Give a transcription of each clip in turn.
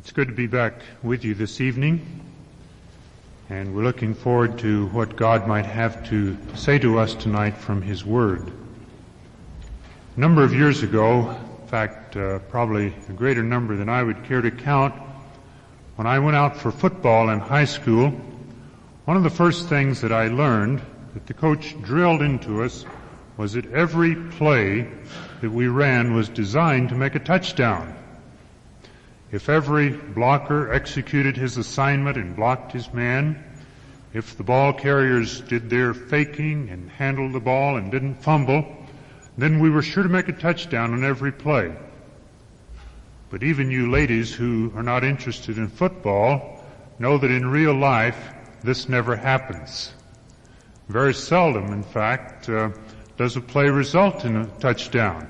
It's good to be back with you this evening, and we're looking forward to what God might have to say to us tonight from His Word. A number of years ago, in fact, uh, probably a greater number than I would care to count, when I went out for football in high school, one of the first things that I learned that the coach drilled into us was that every play that we ran was designed to make a touchdown. If every blocker executed his assignment and blocked his man, if the ball carriers did their faking and handled the ball and didn't fumble, then we were sure to make a touchdown on every play. But even you ladies who are not interested in football know that in real life this never happens. Very seldom, in fact, uh, does a play result in a touchdown.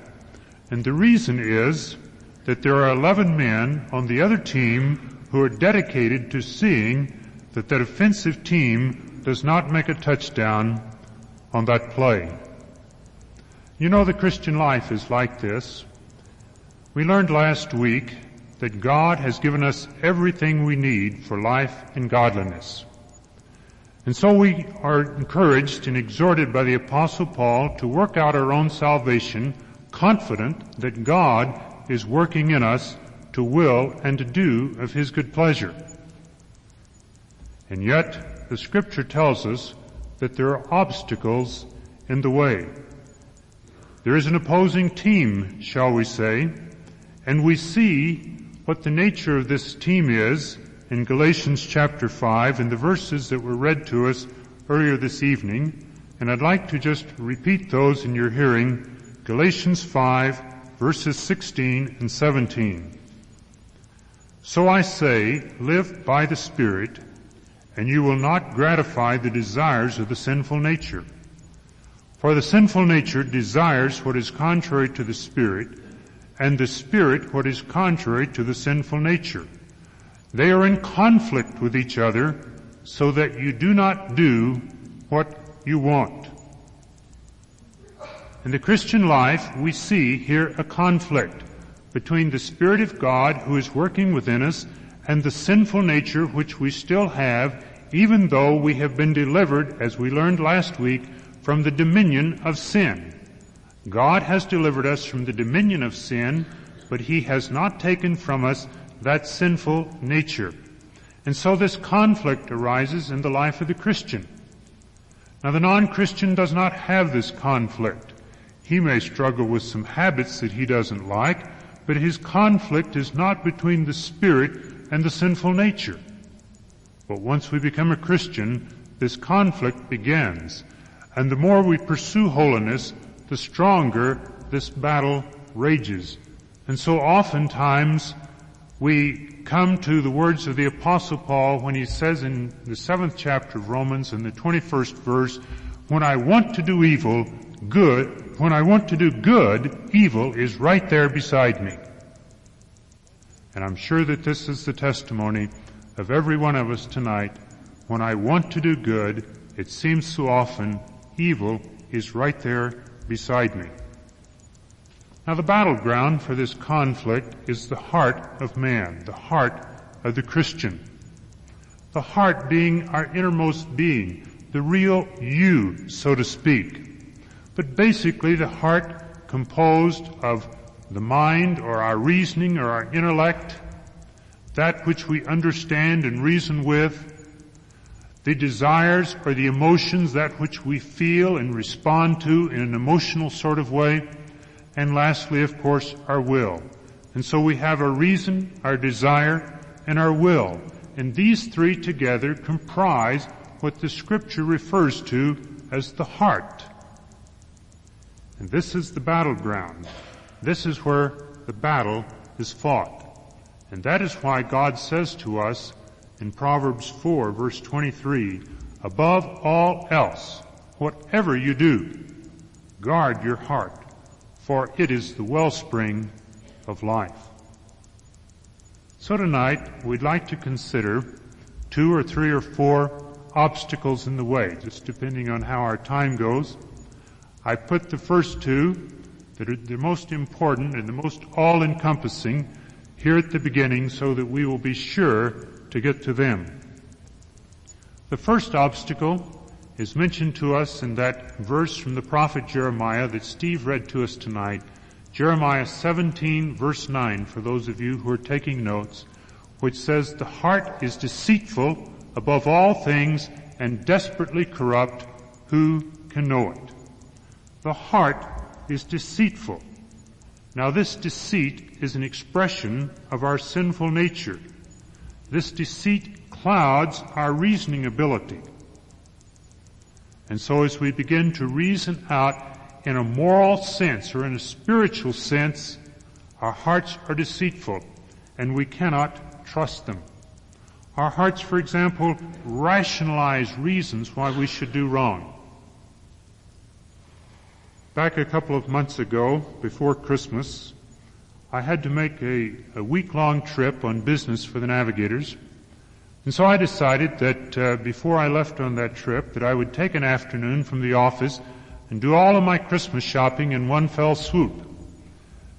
And the reason is that there are 11 men on the other team who are dedicated to seeing that that offensive team does not make a touchdown on that play. You know the Christian life is like this. We learned last week that God has given us everything we need for life and godliness. And so we are encouraged and exhorted by the apostle Paul to work out our own salvation confident that God is working in us to will and to do of His good pleasure. And yet, the scripture tells us that there are obstacles in the way. There is an opposing team, shall we say, and we see what the nature of this team is in Galatians chapter 5 in the verses that were read to us earlier this evening, and I'd like to just repeat those in your hearing. Galatians 5 verses 16 and 17. So I say, live by the Spirit, and you will not gratify the desires of the sinful nature. For the sinful nature desires what is contrary to the Spirit, and the Spirit what is contrary to the sinful nature. They are in conflict with each other, so that you do not do what you want. In the Christian life, we see here a conflict between the Spirit of God who is working within us and the sinful nature which we still have even though we have been delivered, as we learned last week, from the dominion of sin. God has delivered us from the dominion of sin, but He has not taken from us that sinful nature. And so this conflict arises in the life of the Christian. Now the non-Christian does not have this conflict. He may struggle with some habits that he doesn't like, but his conflict is not between the spirit and the sinful nature. But once we become a Christian, this conflict begins. And the more we pursue holiness, the stronger this battle rages. And so oftentimes we come to the words of the apostle Paul when he says in the seventh chapter of Romans in the 21st verse, when I want to do evil, good, when I want to do good, evil is right there beside me. And I'm sure that this is the testimony of every one of us tonight. When I want to do good, it seems so often evil is right there beside me. Now the battleground for this conflict is the heart of man, the heart of the Christian. The heart being our innermost being, the real you, so to speak but basically the heart composed of the mind or our reasoning or our intellect, that which we understand and reason with, the desires or the emotions, that which we feel and respond to in an emotional sort of way, and lastly, of course, our will. And so we have our reason, our desire, and our will. And these three together comprise what the scripture refers to as the heart. And this is the battleground. This is where the battle is fought. And that is why God says to us in Proverbs 4 verse 23, above all else, whatever you do, guard your heart, for it is the wellspring of life. So tonight, we'd like to consider two or three or four obstacles in the way, just depending on how our time goes. I put the first two that are the most important and the most all-encompassing here at the beginning so that we will be sure to get to them. The first obstacle is mentioned to us in that verse from the prophet Jeremiah that Steve read to us tonight. Jeremiah 17 verse 9 for those of you who are taking notes, which says the heart is deceitful above all things and desperately corrupt. Who can know it? The heart is deceitful. Now this deceit is an expression of our sinful nature. This deceit clouds our reasoning ability. And so as we begin to reason out in a moral sense or in a spiritual sense, our hearts are deceitful and we cannot trust them. Our hearts, for example, rationalize reasons why we should do wrong. Back a couple of months ago, before Christmas, I had to make a, a week-long trip on business for the navigators. And so I decided that uh, before I left on that trip that I would take an afternoon from the office and do all of my Christmas shopping in one fell swoop.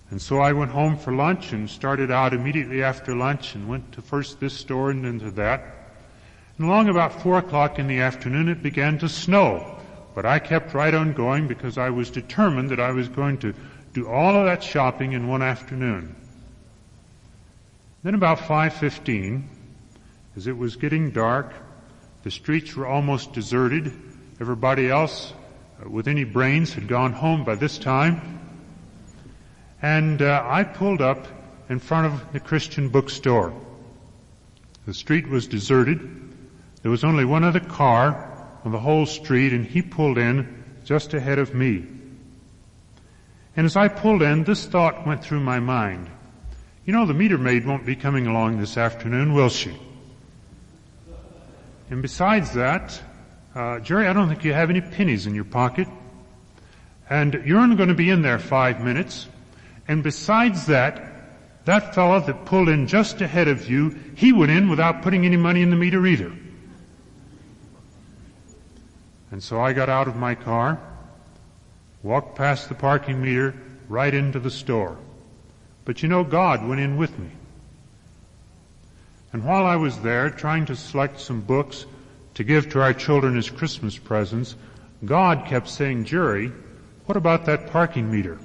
And so I went home for lunch and started out immediately after lunch and went to first this store and then to that. And along about four o'clock in the afternoon it began to snow. But I kept right on going because I was determined that I was going to do all of that shopping in one afternoon. Then about 5.15, as it was getting dark, the streets were almost deserted. Everybody else uh, with any brains had gone home by this time. And uh, I pulled up in front of the Christian bookstore. The street was deserted. There was only one other car on the whole street and he pulled in just ahead of me. And as I pulled in, this thought went through my mind. You know, the meter maid won't be coming along this afternoon, will she? And besides that, uh, Jerry, I don't think you have any pennies in your pocket. And you're only going to be in there five minutes. And besides that, that fellow that pulled in just ahead of you, he went in without putting any money in the meter either. And so I got out of my car, walked past the parking meter, right into the store. But you know, God went in with me. And while I was there trying to select some books to give to our children as Christmas presents, God kept saying, Jerry, what about that parking meter?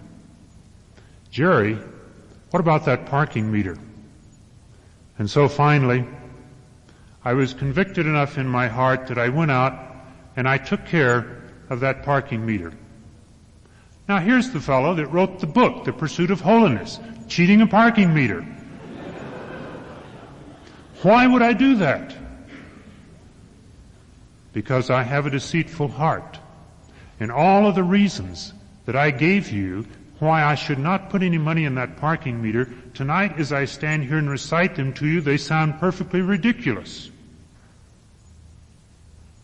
Jerry, what about that parking meter? And so finally, I was convicted enough in my heart that I went out and I took care of that parking meter. Now here's the fellow that wrote the book, The Pursuit of Holiness, cheating a parking meter. Why would I do that? Because I have a deceitful heart. And all of the reasons that I gave you why I should not put any money in that parking meter, tonight as I stand here and recite them to you, they sound perfectly ridiculous.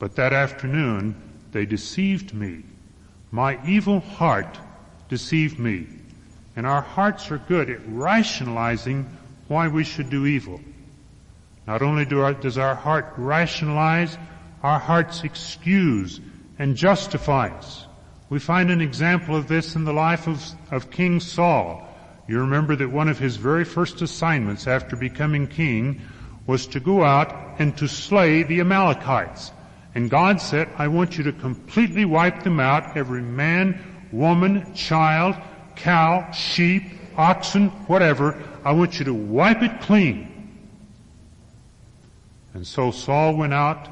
But that afternoon, they deceived me. My evil heart deceived me. And our hearts are good at rationalizing why we should do evil. Not only do our, does our heart rationalize, our hearts excuse and justify us. We find an example of this in the life of, of King Saul. You remember that one of his very first assignments after becoming king was to go out and to slay the Amalekites. And God said, I want you to completely wipe them out, every man, woman, child, cow, sheep, oxen, whatever. I want you to wipe it clean. And so Saul went out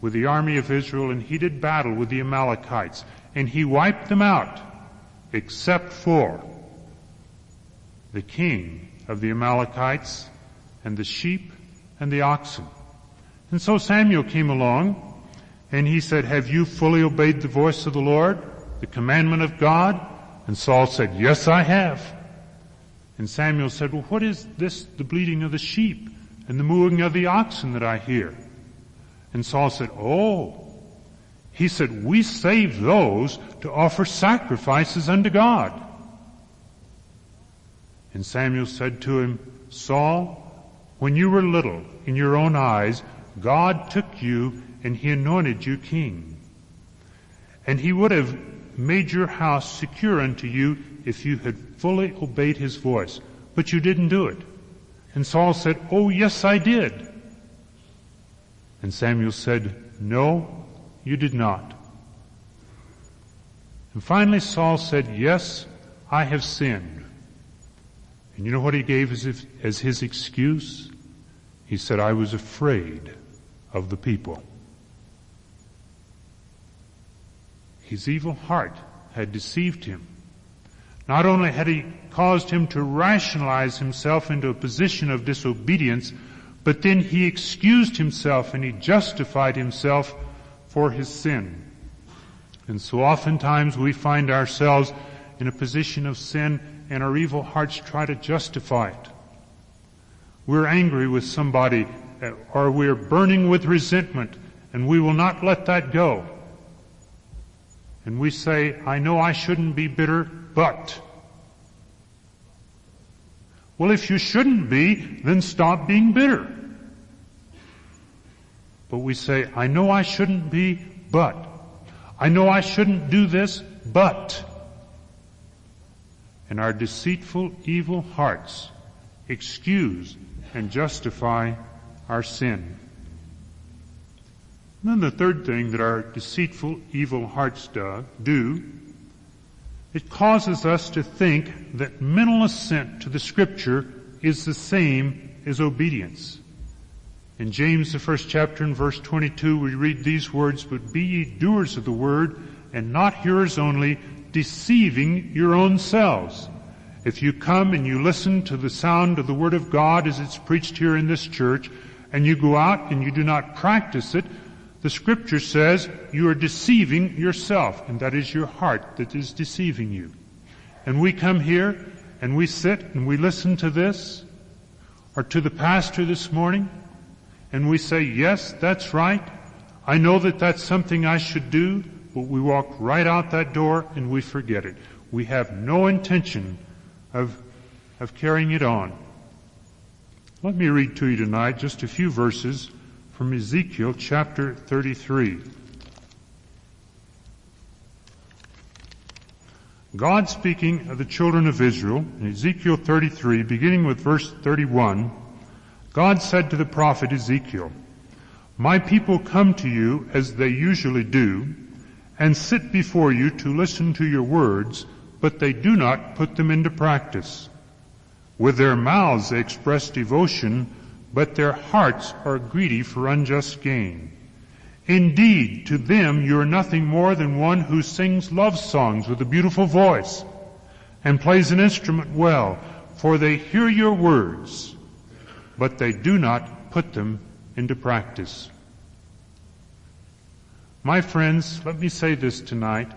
with the army of Israel and he did battle with the Amalekites and he wiped them out except for the king of the Amalekites and the sheep and the oxen. And so Samuel came along and he said, have you fully obeyed the voice of the Lord, the commandment of God? And Saul said, yes, I have. And Samuel said, well, what is this, the bleating of the sheep and the mooing of the oxen that I hear? And Saul said, oh. He said, we save those to offer sacrifices unto God. And Samuel said to him, Saul, when you were little in your own eyes, God took you and he anointed you king. And he would have made your house secure unto you if you had fully obeyed his voice. But you didn't do it. And Saul said, Oh yes I did. And Samuel said, No, you did not. And finally Saul said, Yes, I have sinned. And you know what he gave as, as his excuse? He said, I was afraid of the people. His evil heart had deceived him. Not only had he caused him to rationalize himself into a position of disobedience, but then he excused himself and he justified himself for his sin. And so oftentimes we find ourselves in a position of sin and our evil hearts try to justify it. We're angry with somebody or we're burning with resentment and we will not let that go. And we say, I know I shouldn't be bitter, but. Well, if you shouldn't be, then stop being bitter. But we say, I know I shouldn't be, but. I know I shouldn't do this, but. And our deceitful, evil hearts excuse and justify our sin. And then the third thing that our deceitful, evil hearts do, it causes us to think that mental assent to the scripture is the same as obedience. In James, the first chapter and verse 22, we read these words, but be ye doers of the word and not hearers only, deceiving your own selves. If you come and you listen to the sound of the word of God as it's preached here in this church, and you go out and you do not practice it, the scripture says you are deceiving yourself, and that is your heart that is deceiving you. And we come here and we sit and we listen to this, or to the pastor this morning, and we say, yes, that's right. I know that that's something I should do, but we walk right out that door and we forget it. We have no intention of, of carrying it on. Let me read to you tonight just a few verses from Ezekiel chapter 33. God speaking of the children of Israel in Ezekiel 33, beginning with verse 31, God said to the prophet Ezekiel, My people come to you as they usually do, and sit before you to listen to your words, but they do not put them into practice. With their mouths they express devotion, but their hearts are greedy for unjust gain. Indeed, to them you are nothing more than one who sings love songs with a beautiful voice and plays an instrument well, for they hear your words, but they do not put them into practice. My friends, let me say this tonight.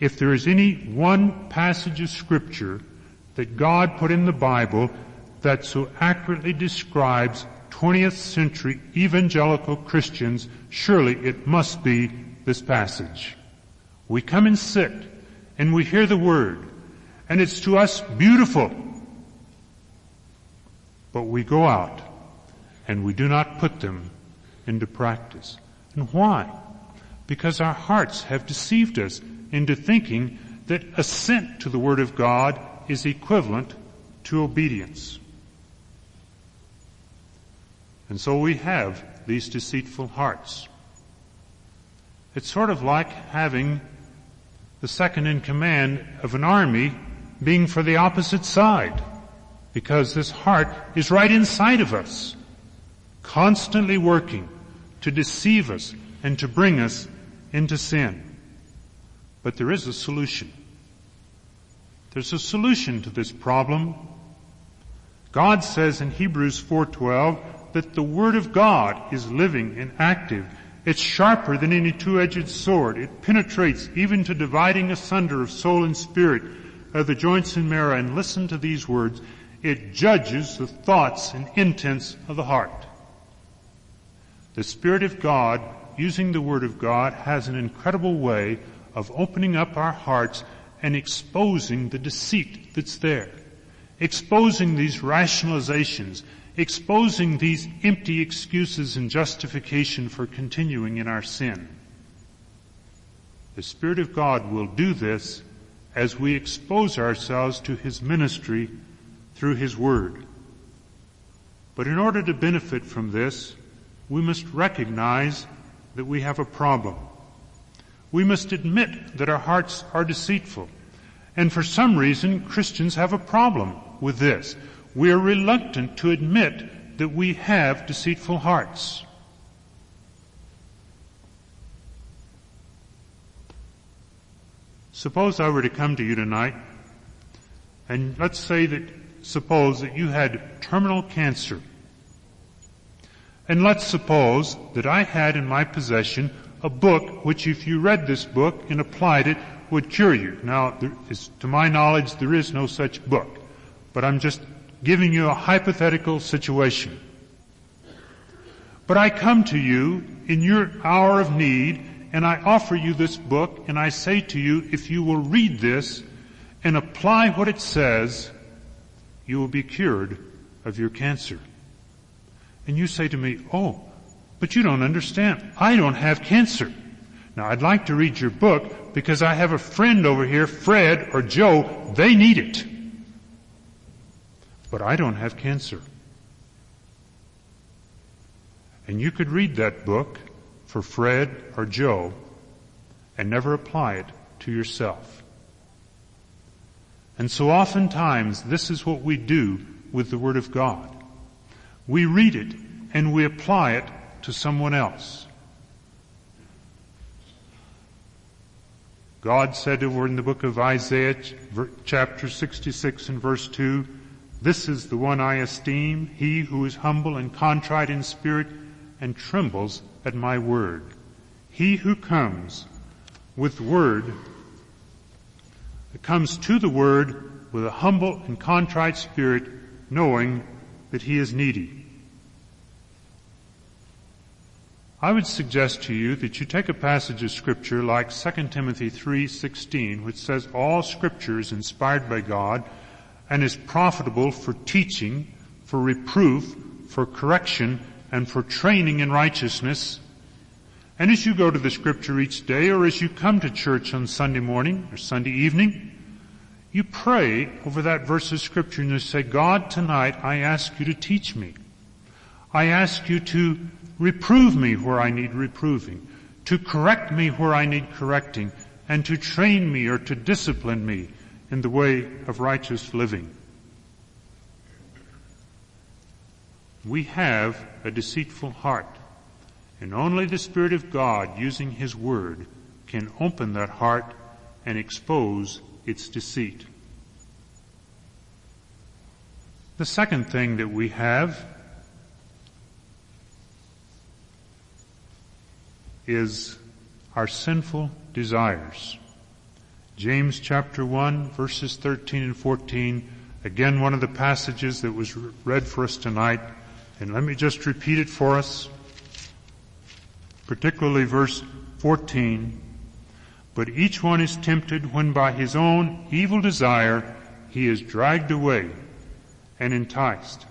If there is any one passage of scripture that God put in the Bible that so accurately describes 20th century evangelical Christians, surely it must be this passage. We come and sit and we hear the word and it's to us beautiful. But we go out and we do not put them into practice. And why? Because our hearts have deceived us into thinking that assent to the Word of God is equivalent to obedience. And so we have these deceitful hearts. It's sort of like having the second in command of an army being for the opposite side. Because this heart is right inside of us, constantly working to deceive us and to bring us into sin. But there is a solution. There's a solution to this problem. God says in Hebrews 4:12 that the Word of God is living and active. It's sharper than any two-edged sword. It penetrates even to dividing asunder of soul and spirit, of the joints and marrow. And listen to these words. It judges the thoughts and intents of the heart. The Spirit of God, using the Word of God, has an incredible way of opening up our hearts and exposing the deceit that's there. Exposing these rationalizations exposing these empty excuses and justification for continuing in our sin. The Spirit of God will do this as we expose ourselves to His ministry through His Word. But in order to benefit from this, we must recognize that we have a problem. We must admit that our hearts are deceitful. And for some reason, Christians have a problem with this. We are reluctant to admit that we have deceitful hearts. Suppose I were to come to you tonight, and let's say that, suppose that you had terminal cancer. And let's suppose that I had in my possession a book which if you read this book and applied it would cure you. Now, is, to my knowledge, there is no such book. But I'm just giving you a hypothetical situation. But I come to you in your hour of need and I offer you this book and I say to you, if you will read this and apply what it says, you will be cured of your cancer. And you say to me, oh, but you don't understand. I don't have cancer. Now I'd like to read your book because I have a friend over here, Fred or Joe, they need it. But I don't have cancer. And you could read that book for Fred or Joe and never apply it to yourself. And so oftentimes this is what we do with the Word of God. We read it and we apply it to someone else. God said over in the book of Isaiah chapter 66 and verse 2, This is the one I esteem, he who is humble and contrite in spirit and trembles at my word. He who comes with word, comes to the word with a humble and contrite spirit, knowing that he is needy. I would suggest to you that you take a passage of scripture like 2 Timothy 3:16 which says all scripture is inspired by God and is profitable for teaching, for reproof, for correction, and for training in righteousness. And as you go to the scripture each day or as you come to church on Sunday morning or Sunday evening, you pray over that verse of scripture and you say, God, tonight I ask you to teach me. I ask you to reprove me where I need reproving, to correct me where I need correcting, and to train me or to discipline me in the way of righteous living. We have a deceitful heart, and only the Spirit of God using His Word can open that heart and expose its deceit. The second thing that we have is our sinful desires. James chapter 1 verses 13 and 14, again one of the passages that was read for us tonight, and let me just repeat it for us, particularly verse 14. But each one is tempted when by his own evil desire he is dragged away and enticed.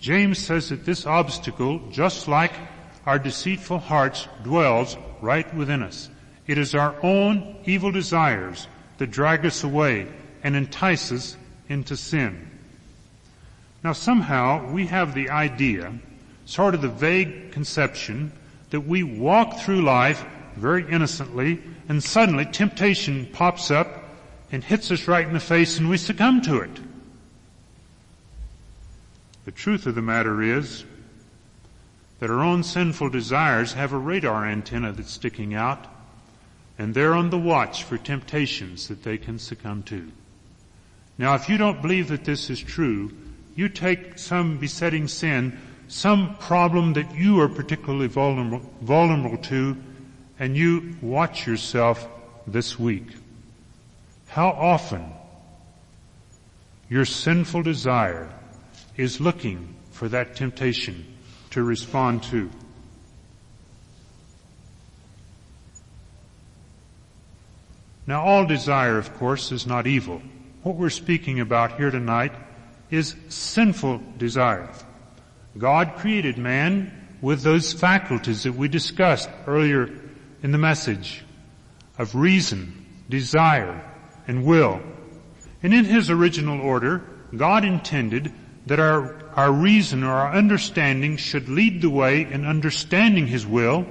James says that this obstacle, just like our deceitful hearts dwells right within us. It is our own evil desires that drag us away and entice us into sin. Now somehow we have the idea, sort of the vague conception, that we walk through life very innocently and suddenly temptation pops up and hits us right in the face and we succumb to it. The truth of the matter is, that our own sinful desires have a radar antenna that's sticking out, and they're on the watch for temptations that they can succumb to. Now if you don't believe that this is true, you take some besetting sin, some problem that you are particularly vulnerable, vulnerable to, and you watch yourself this week. How often your sinful desire is looking for that temptation to respond to. Now all desire, of course, is not evil. What we're speaking about here tonight is sinful desire. God created man with those faculties that we discussed earlier in the message of reason, desire, and will. And in his original order, God intended that our, our reason or our understanding should lead the way in understanding His will.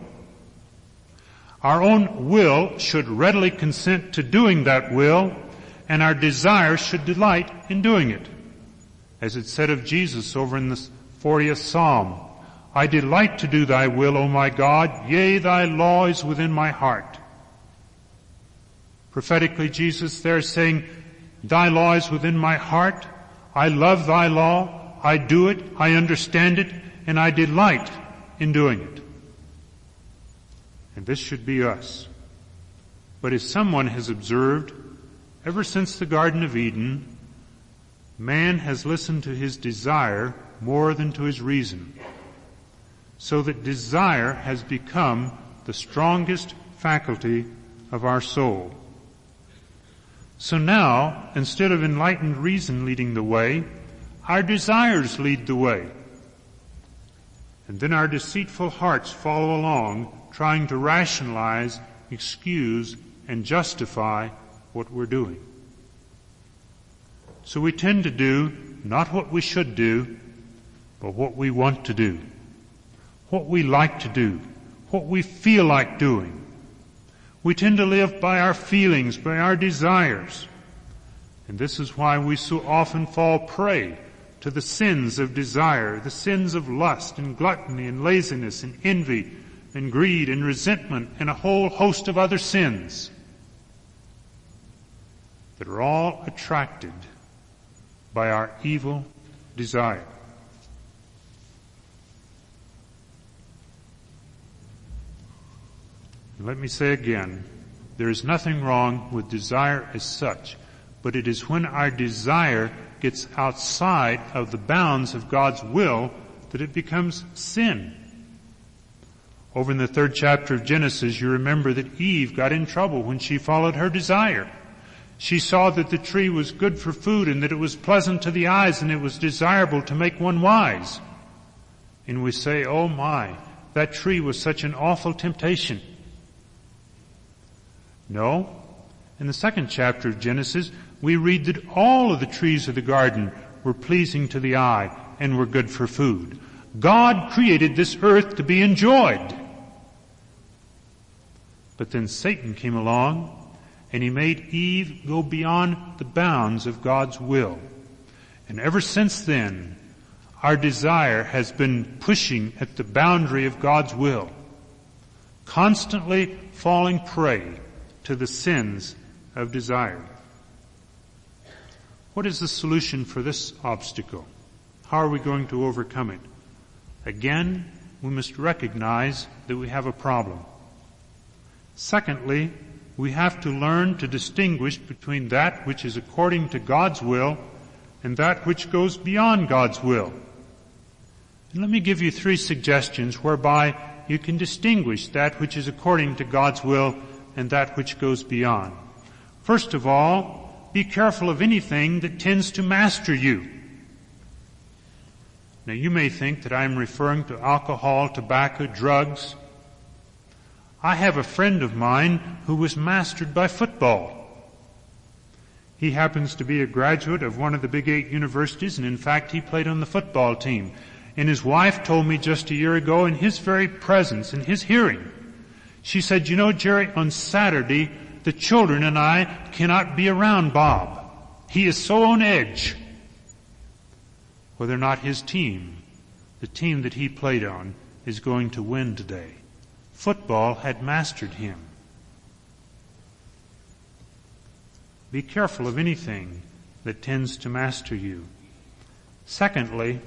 Our own will should readily consent to doing that will, and our desire should delight in doing it. As it said of Jesus over in the 40th Psalm, I delight to do thy will, O my God, yea, thy law is within my heart. Prophetically, Jesus there saying, thy law is within my heart, I love thy law, I do it, I understand it, and I delight in doing it. And this should be us. But as someone has observed, ever since the Garden of Eden, man has listened to his desire more than to his reason. So that desire has become the strongest faculty of our soul. So now, instead of enlightened reason leading the way, our desires lead the way. And then our deceitful hearts follow along, trying to rationalize, excuse, and justify what we're doing. So we tend to do not what we should do, but what we want to do. What we like to do. What we feel like doing. We tend to live by our feelings, by our desires. And this is why we so often fall prey to the sins of desire, the sins of lust and gluttony and laziness and envy and greed and resentment and a whole host of other sins that are all attracted by our evil desire. Let me say again, there is nothing wrong with desire as such, but it is when our desire gets outside of the bounds of God's will that it becomes sin. Over in the third chapter of Genesis, you remember that Eve got in trouble when she followed her desire. She saw that the tree was good for food and that it was pleasant to the eyes and it was desirable to make one wise. And we say, oh my, that tree was such an awful temptation. No. In the second chapter of Genesis, we read that all of the trees of the garden were pleasing to the eye and were good for food. God created this earth to be enjoyed. But then Satan came along and he made Eve go beyond the bounds of God's will. And ever since then, our desire has been pushing at the boundary of God's will, constantly falling prey to the sins of desire. What is the solution for this obstacle? How are we going to overcome it? Again, we must recognize that we have a problem. Secondly, we have to learn to distinguish between that which is according to God's will and that which goes beyond God's will. And let me give you three suggestions whereby you can distinguish that which is according to God's will and that which goes beyond. First of all, be careful of anything that tends to master you. Now you may think that I'm referring to alcohol, tobacco, drugs. I have a friend of mine who was mastered by football. He happens to be a graduate of one of the big eight universities and in fact he played on the football team. And his wife told me just a year ago in his very presence, in his hearing, she said, you know, Jerry, on Saturday, the children and I cannot be around Bob. He is so on edge. Whether or not his team, the team that he played on, is going to win today. Football had mastered him. Be careful of anything that tends to master you. Secondly,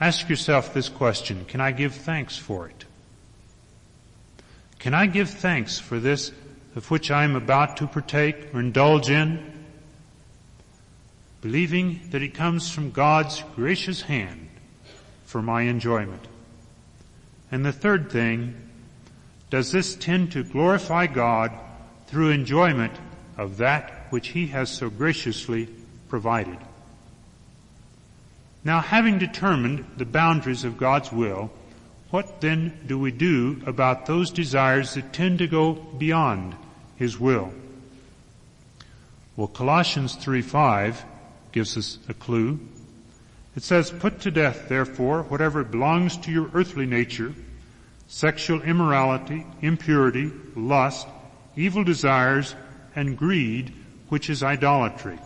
ask yourself this question, can I give thanks for it? Can I give thanks for this of which I am about to partake or indulge in? Believing that it comes from God's gracious hand for my enjoyment. And the third thing, does this tend to glorify God through enjoyment of that which He has so graciously provided? Now having determined the boundaries of God's will, what then do we do about those desires that tend to go beyond His will? Well, Colossians 3:5 gives us a clue. It says, put to death, therefore, whatever belongs to your earthly nature, sexual immorality, impurity, lust, evil desires, and greed, which is idolatry.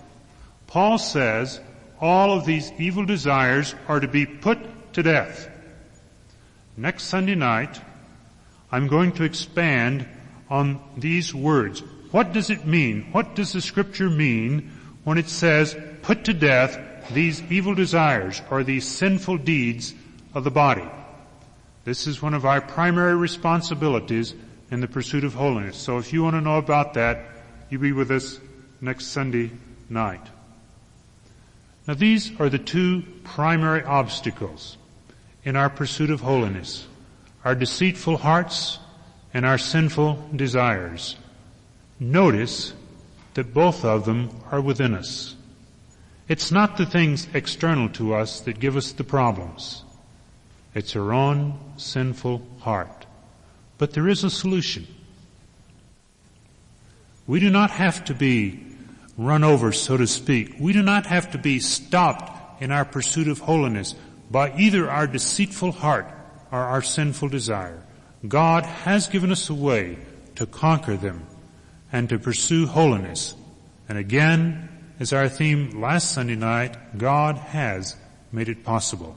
Paul says all of these evil desires are to be put to death. Next Sunday night, I'm going to expand on these words. What does it mean? What does the scripture mean when it says, put to death these evil desires or these sinful deeds of the body? This is one of our primary responsibilities in the pursuit of holiness. So if you want to know about that, you be with us next Sunday night. Now these are the two primary obstacles in our pursuit of holiness. Our deceitful hearts and our sinful desires. Notice that both of them are within us. It's not the things external to us that give us the problems. It's our own sinful heart. But there is a solution. We do not have to be run over, so to speak. We do not have to be stopped in our pursuit of holiness by either our deceitful heart or our sinful desire. God has given us a way to conquer them and to pursue holiness. And again, as our theme last Sunday night, God has made it possible.